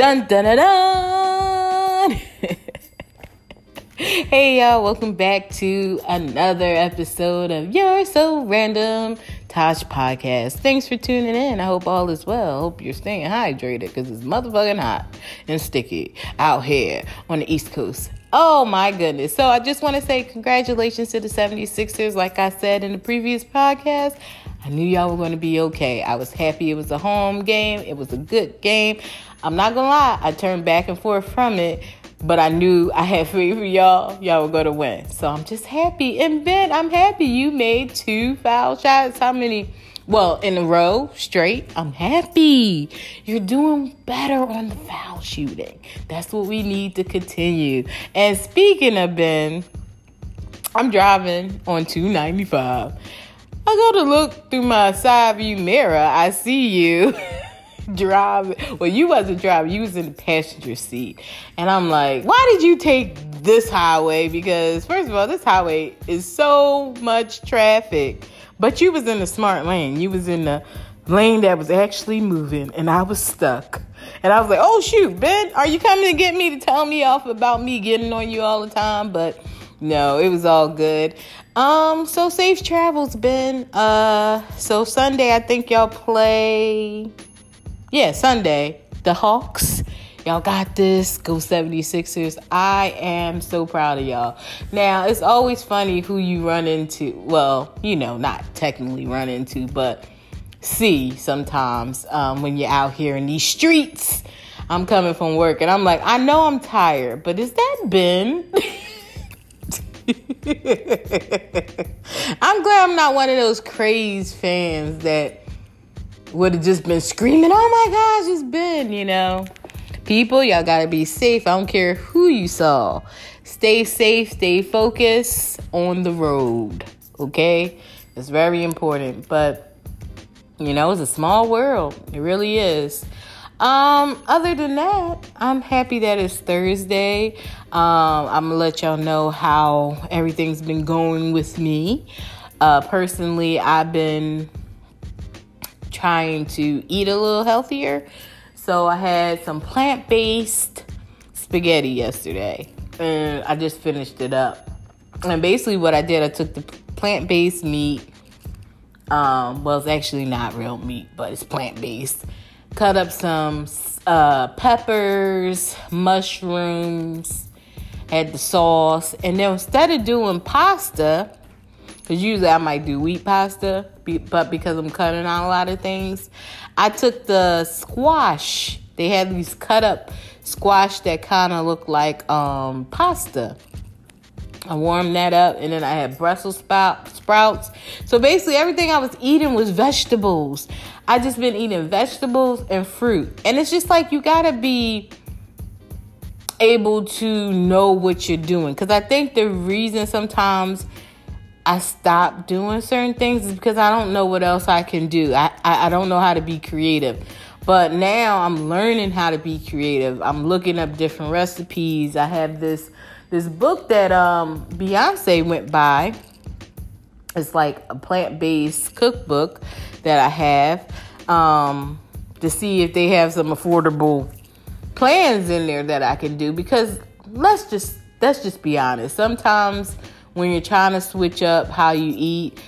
Dun dun dun dun. hey y'all, welcome back to another episode of You're So Random Tosh Podcast. Thanks for tuning in. I hope all is well. Hope you're staying hydrated because it's motherfucking hot and sticky out here on the East Coast. Oh my goodness. So I just want to say congratulations to the 76ers. Like I said in the previous podcast, I knew y'all were going to be okay. I was happy it was a home game. It was a good game. I'm not going to lie, I turned back and forth from it, but I knew I had faith for y'all. Y'all were going to win. So I'm just happy. And Ben, I'm happy you made two foul shots. How many? Well, in a row, straight. I'm happy. You're doing better on the foul shooting. That's what we need to continue. And speaking of Ben, I'm driving on 295 I go to look through my side view mirror. I see you driving. Well, you wasn't driving. You was in the passenger seat. And I'm like, why did you take this highway? Because first of all, this highway is so much traffic. But you was in the smart lane. You was in the lane that was actually moving and I was stuck. And I was like, oh shoot, Ben, are you coming to get me to tell me off about me getting on you all the time? But no, it was all good. Um, so safe travels, Ben. Uh, so Sunday, I think y'all play. Yeah, Sunday, the Hawks. Y'all got this. Go 76ers. I am so proud of y'all. Now, it's always funny who you run into. Well, you know, not technically run into, but see sometimes um, when you're out here in these streets. I'm coming from work and I'm like, I know I'm tired, but is that Ben? I'm glad I'm not one of those crazed fans that would have just been screaming, oh my gosh, it's Ben, you know. People, y'all gotta be safe. I don't care who you saw. Stay safe, stay focused on the road, okay? It's very important. But, you know, it's a small world. It really is. Um, other than that, I'm happy that it's Thursday. Um, I'm gonna let y'all know how everything's been going with me. Uh, personally, I've been trying to eat a little healthier. So I had some plant based spaghetti yesterday, and I just finished it up. And basically, what I did, I took the plant based meat. Um, well, it's actually not real meat, but it's plant based cut up some uh, peppers, mushrooms, had the sauce, and then instead of doing pasta, because usually I might do wheat pasta, but because I'm cutting out a lot of things, I took the squash. They had these cut up squash that kind of look like um, pasta. I warmed that up, and then I had Brussels sprout, sprouts. So basically, everything I was eating was vegetables. I just been eating vegetables and fruit, and it's just like you gotta be able to know what you're doing. Because I think the reason sometimes I stop doing certain things is because I don't know what else I can do. I, I, I don't know how to be creative. But now I'm learning how to be creative. I'm looking up different recipes. I have this this book that um, Beyonce went by. It's like a plant based cookbook that I have um, to see if they have some affordable plans in there that I can do because let's just let's just be honest. Sometimes when you're trying to switch up how you eat,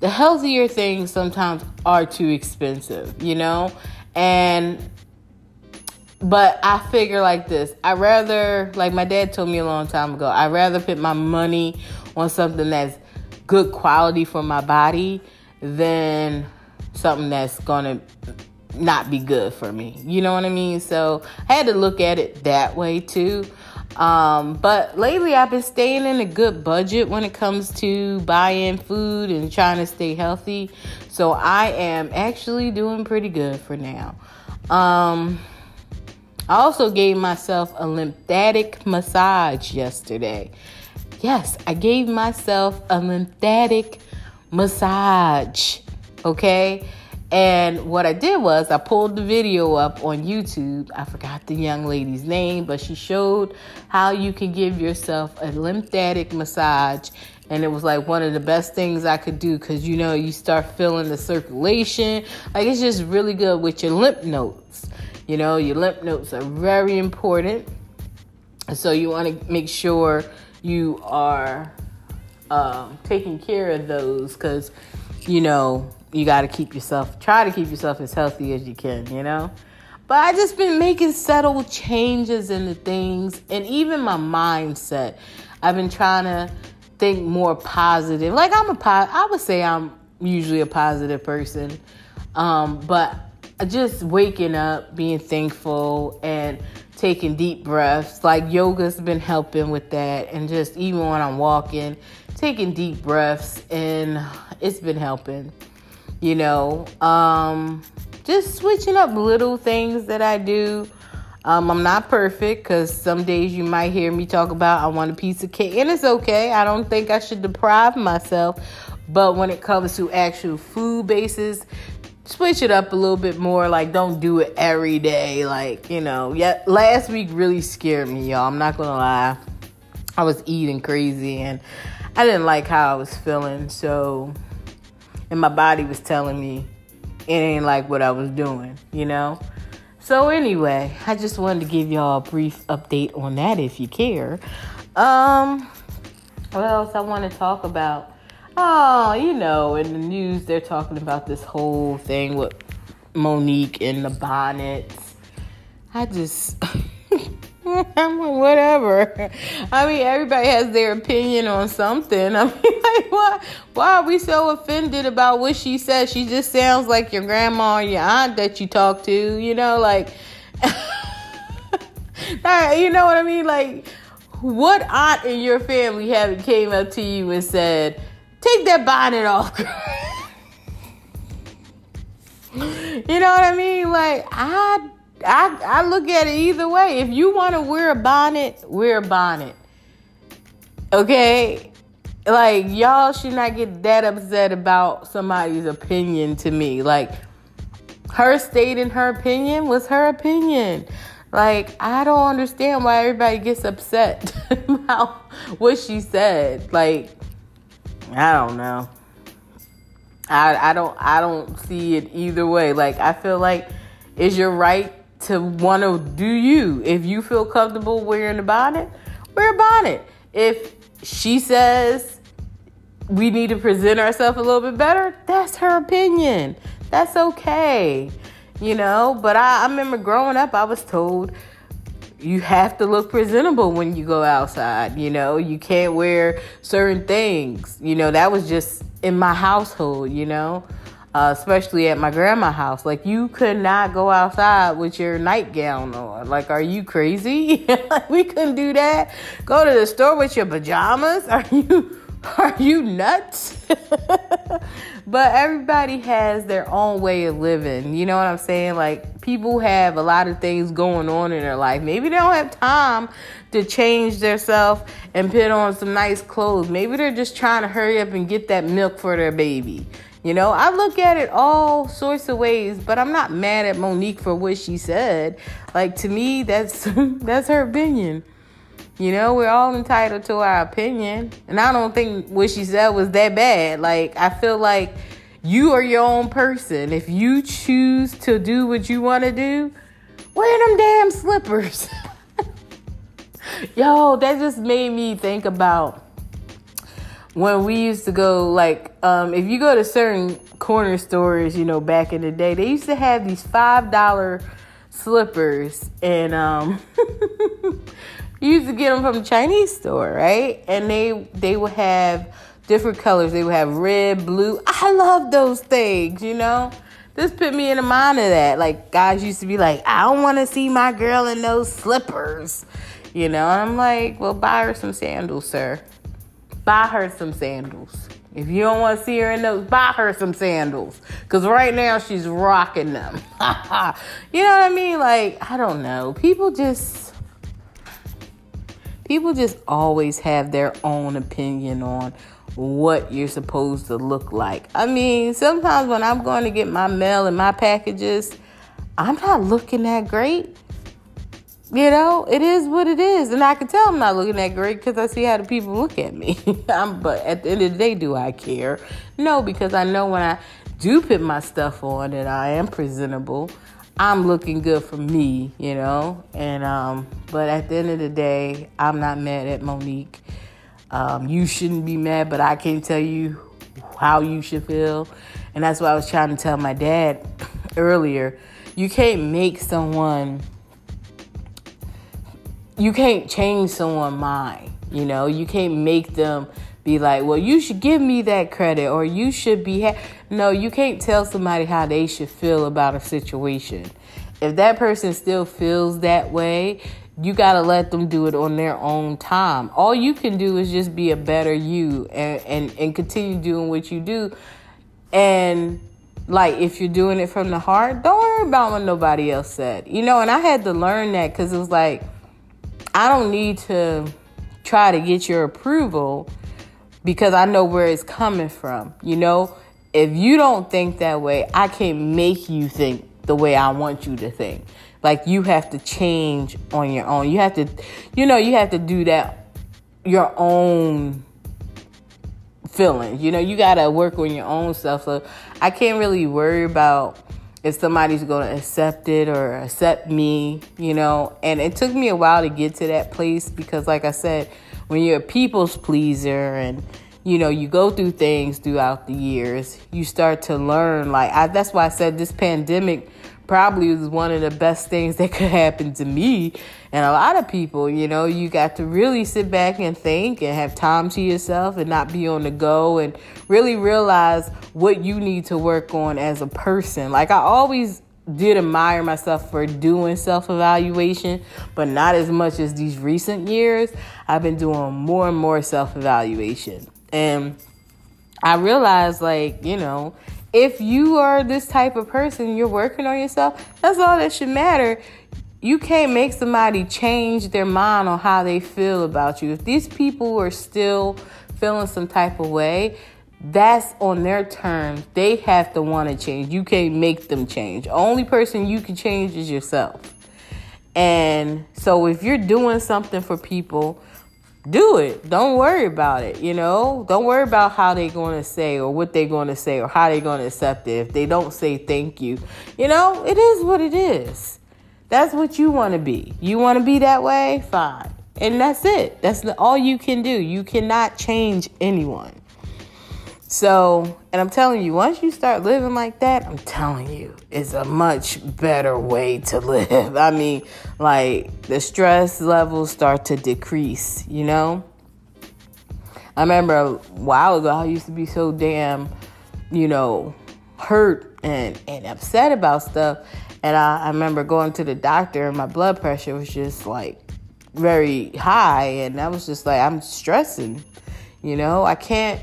the healthier things sometimes are too expensive, you know? And but I figure like this. I rather, like my dad told me a long time ago, I rather put my money on something that's good quality for my body than something that's gonna not be good for me. You know what I mean? So I had to look at it that way too. Um, but lately I've been staying in a good budget when it comes to buying food and trying to stay healthy. So I am actually doing pretty good for now. Um, I also gave myself a lymphatic massage yesterday. Yes, I gave myself a lymphatic massage. Okay? And what I did was I pulled the video up on YouTube. I forgot the young lady's name, but she showed how you can give yourself a lymphatic massage. And it was like one of the best things I could do because you know, you start feeling the circulation. Like it's just really good with your lymph nodes You know, your lymph nodes are very important. So you want to make sure you are um, taking care of those because, you know, you got to keep yourself, try to keep yourself as healthy as you can, you know? But I just been making subtle changes in the things and even my mindset. I've been trying to think more positive. Like I'm a po- I would say I'm usually a positive person. Um, but just waking up, being thankful and taking deep breaths. Like yoga's been helping with that and just even when I'm walking, taking deep breaths and it's been helping. You know, um just switching up little things that I do. Um, I'm not perfect because some days you might hear me talk about I want a piece of cake, and it's okay. I don't think I should deprive myself. But when it comes to actual food bases, switch it up a little bit more. Like, don't do it every day. Like, you know, yeah, last week really scared me, y'all. I'm not gonna lie. I was eating crazy and I didn't like how I was feeling. So, and my body was telling me, it ain't like what I was doing, you know? So anyway, I just wanted to give y'all a brief update on that if you care. Um what else I want to talk about? Oh, you know, in the news they're talking about this whole thing with Mo'Nique and the bonnets. I just whatever. I mean, everybody has their opinion on something. I mean, like, why, why are we so offended about what she said? She just sounds like your grandma or your aunt that you talk to, you know, like, you know what I mean? Like, what aunt in your family have came up to you and said, take that bonnet off? you know what I mean? Like, I I, I look at it either way. If you want to wear a bonnet, wear a bonnet. Okay? Like, y'all should not get that upset about somebody's opinion to me. Like, her stating her opinion was her opinion. Like, I don't understand why everybody gets upset about what she said. Like, I don't know. I I don't I don't see it either way. Like I feel like is your right to want to do you. If you feel comfortable wearing a bonnet, wear a bonnet. If she says we need to present ourselves a little bit better, that's her opinion. That's okay. You know, but I, I remember growing up, I was told you have to look presentable when you go outside. You know, you can't wear certain things. You know, that was just in my household, you know uh, especially at my grandma's house. Like you could not go outside with your nightgown on. Like, are you crazy? we couldn't do that. Go to the store with your pajamas. Are you are you nuts? but everybody has their own way of living. You know what I'm saying? Like people have a lot of things going on in their life. Maybe they don't have time to change themselves and put on some nice clothes. Maybe they're just trying to hurry up and get that milk for their baby. You know, I look at it all sorts of ways, but I'm not mad at Mo'Nique for what she said. Like to me, that's that's her opinion. You know, we're all entitled to our opinion, and I don't think what she said was that bad. Like I feel like you are your own person. If you choose to do what you want to do, wear them damn slippers. Yo, that just made me think about when we used to go like um, if you go to certain corner stores you know back in the day they used to have these five dollar slippers and um, you used to get them from the chinese store right? And they they would have different colors. They would have red blue. I love those things you know? This put me in the mind of that. Like guys used to be like i don't want to see my girl in those slippers you know? And i'm like well buy her some sandals sir buy her some sandals. If you don't want to see her in those, buy her some sandals. Because right now she's rocking them. you know what I mean? Like, I don't know. People just. People just always have their own opinion on what you're supposed to look like. I mean, sometimes when I'm going to get my mail and my packages, I'm not looking that great. You know, it is what it is. And I can tell I'm not looking that great because I see how the people look at me. but at the end of the day, do I care? No, because I know when I do put my stuff on that I am presentable. I'm looking good for me, you know. And um, but at the end of the day, I'm not mad at Mo'Nique. Um, you shouldn't be mad, but I can't tell you how you should feel. And that's what I was trying to tell my dad earlier. You can't make someone you can't change someone's mind. You know, you can't make them be like, well, you should give me that credit or you should be. Ha-. No, you can't tell somebody how they should feel about a situation. If that person still feels that way, you got to let them do it on their own time. All you can do is just be a better you and, and, and continue doing what you do. And like, if you're doing it from the heart, don't worry about what nobody else said. You know, and I had to learn that because it was like, I don't need to try to get your approval because I know where it's coming from. You know, if you don't think that way, I can't make you think the way I want you to think. Like you have to change on your own. You have to, you know, you have to do that your own feelings. You know, you got to work on your own stuff. So I can't really worry about if somebody's going to accept it or accept me, you know. And it took me a while to get to that place because, like I said, when you're a people's pleaser and you know you go through things throughout the years, you start to learn. Like I, that's why I said this pandemic probably was one of the best things that could happen to me and a lot of people. You know, you got to really sit back and think and have time to yourself and not be on the go and really realize what you need to work on as a person. Like I always did admire myself for doing self evaluation, but not as much as these recent years. I've been doing more and more self evaluation. And I realized, like, you know, if you are this type of person, you're working on yourself, that's all that should matter. You can't make somebody change their mind on how they feel about you. If these people are still feeling some type of way, that's on their terms. They have to want to change. You can't make them change. Only person you can change is yourself. And so if you're doing something for people, do it. Don't worry about it, you know? Don't worry about how they're going to say or what they're going to say or how they're going to accept it. If they don't say thank you, you know, it is what it is. That's what you want to be. You want to be that way? Fine. And that's it. That's all you can do. You cannot change anyone. So, and I'm telling you, once you start living like that, I'm telling you, it's a much better way to live. I mean, like the stress levels start to decrease, you know? I remember a while ago, I used to be so damn, you know, hurt and, and upset about stuff. And I, I remember going to the doctor, and my blood pressure was just like very high. And I was just like, I'm stressing, you know? I can't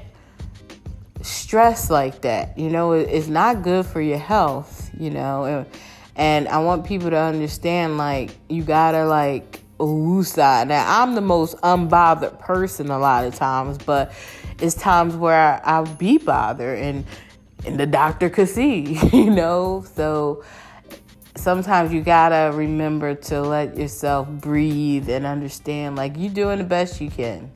stress like that. You know, it's not good for your health, you know. And, I want people to understand like you gotta like woosah. Now I'm the most unbothered person a lot of times, but it's times where I, will be bothered and and the doctor could see, you know. So sometimes you gotta remember to let yourself breathe and understand like you're doing the best you can.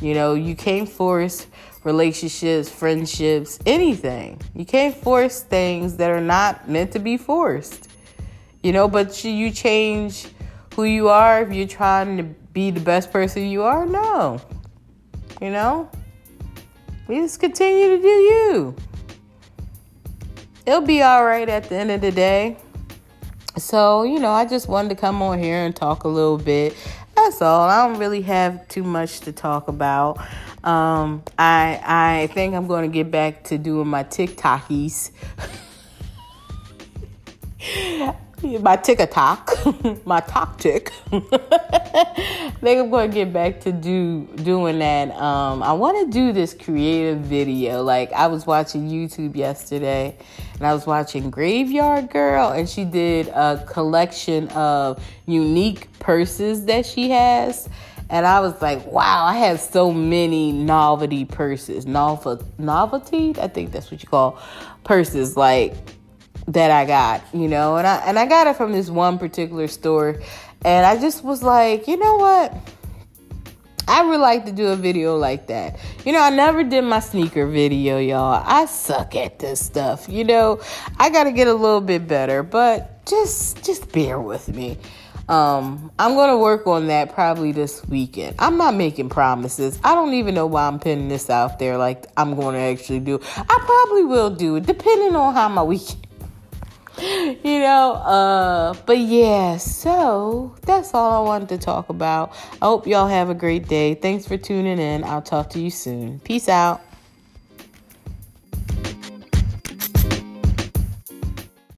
You know, you can't force relationships, friendships, anything. You can't force things that are not meant to be forced. You know, but you change who you are if you're trying to be the best person you are? No. You know? We just continue to do you. It'll be all right at the end of the day. So, you know, I just wanted to come on here and talk a little bit. That's all. I don't really have too much to talk about. Um, I I think I'm going to get back to doing my TikTokies. my tick TikTok, my talk tick. I think I'm going to get back to do doing that. Um, I want to do this creative video. Like I was watching YouTube yesterday, and I was watching Graveyard Girl, and she did a collection of unique purses that she has and I was like, wow, I have so many novelty purses. Novel, novelty? I think that's what you call purses, like that I got, you know. And I and I got it from this one particular store. And I just was like, you know what? I would like to do a video like that. You know, I never did my sneaker video, y'all. I suck at this stuff. You know, I got to get a little bit better, but just just bear with me. Um, I'm gonna work on that probably this weekend. I'm not making promises. I don't even know why I'm putting this out there. Like I'm going to actually do. I probably will do it, depending on how my weekend. You know, uh, but yeah, so that's all I wanted to talk about. I hope y'all have a great day. Thanks for tuning in. I'll talk to you soon. Peace out.